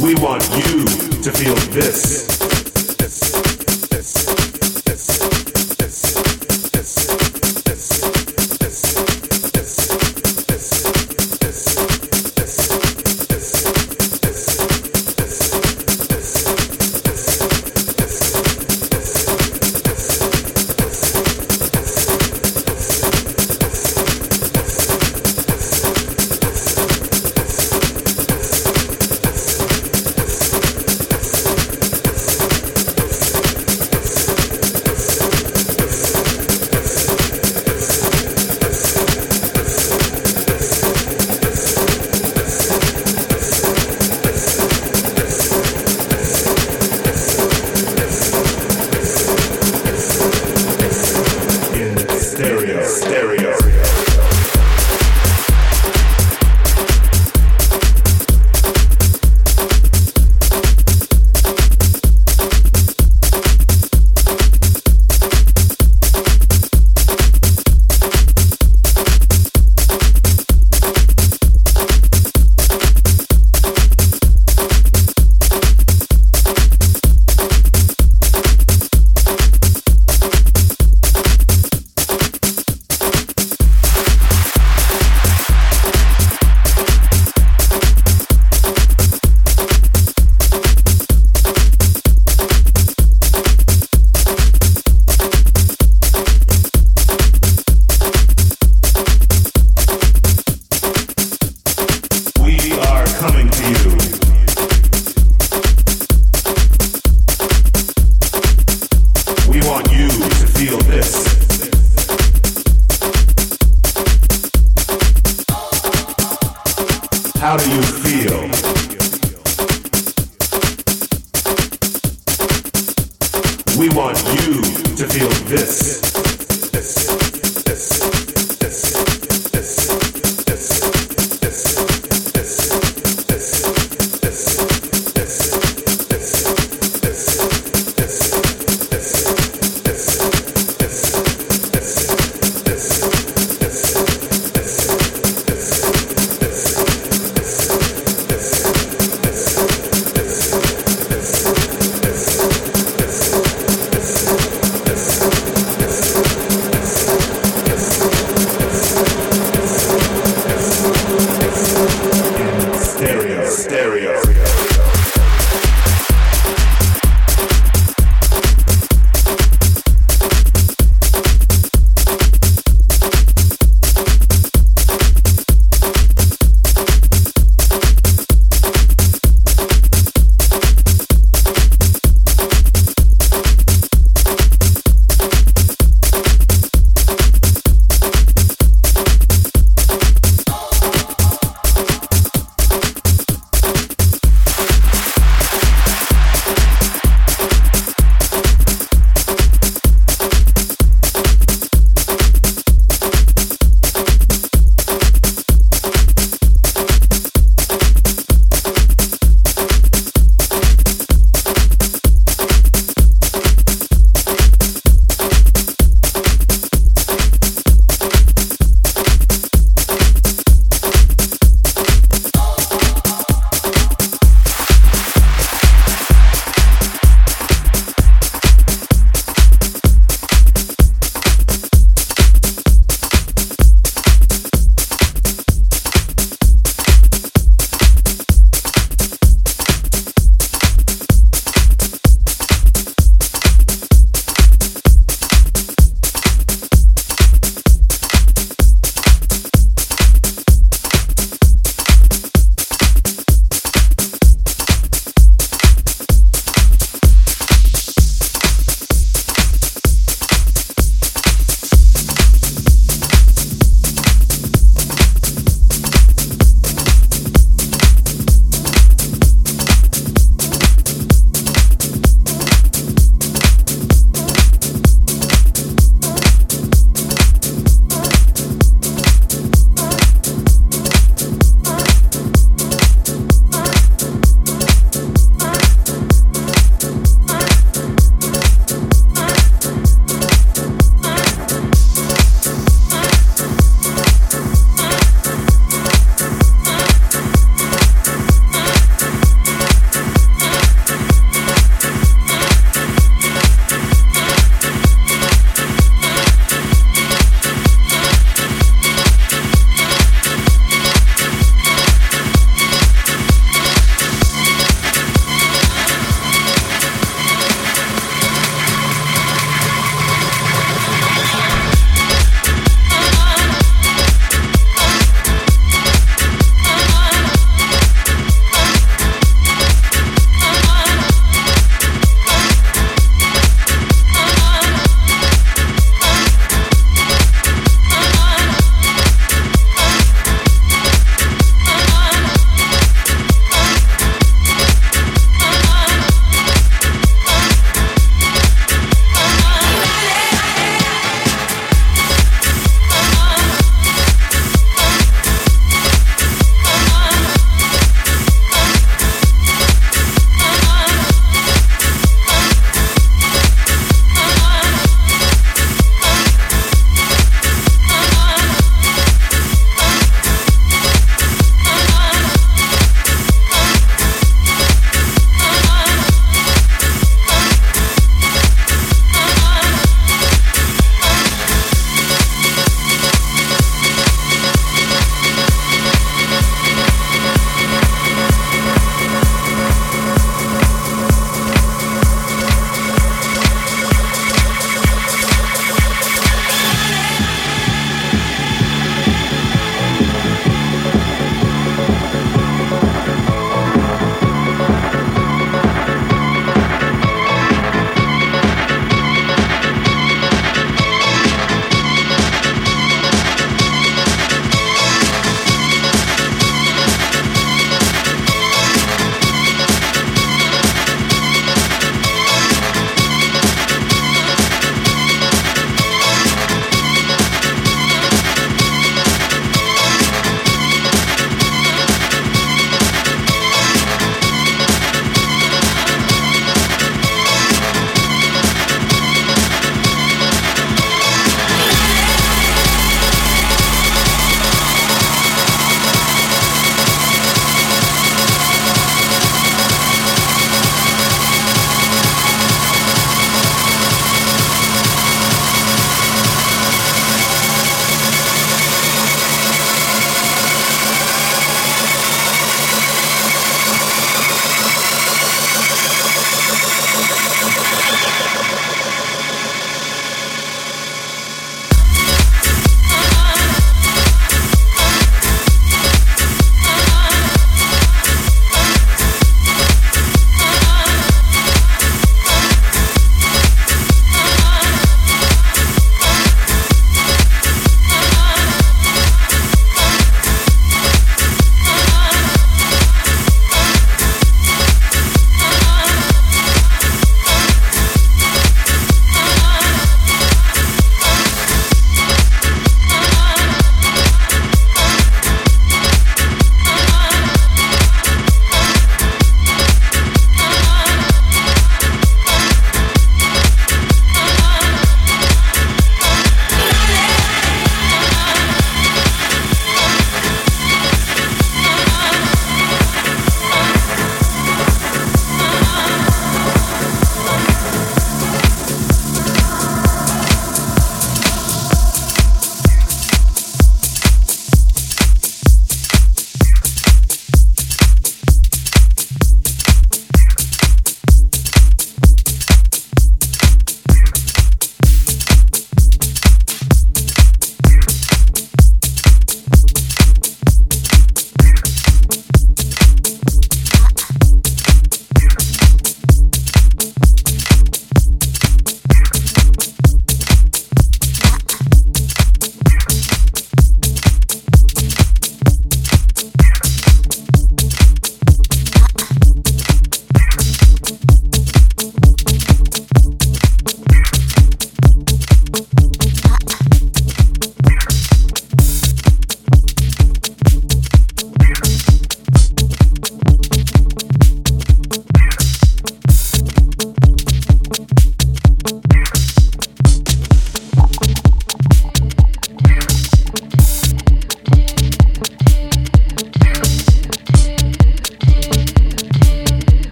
We want you to feel this. We want you to feel this. This.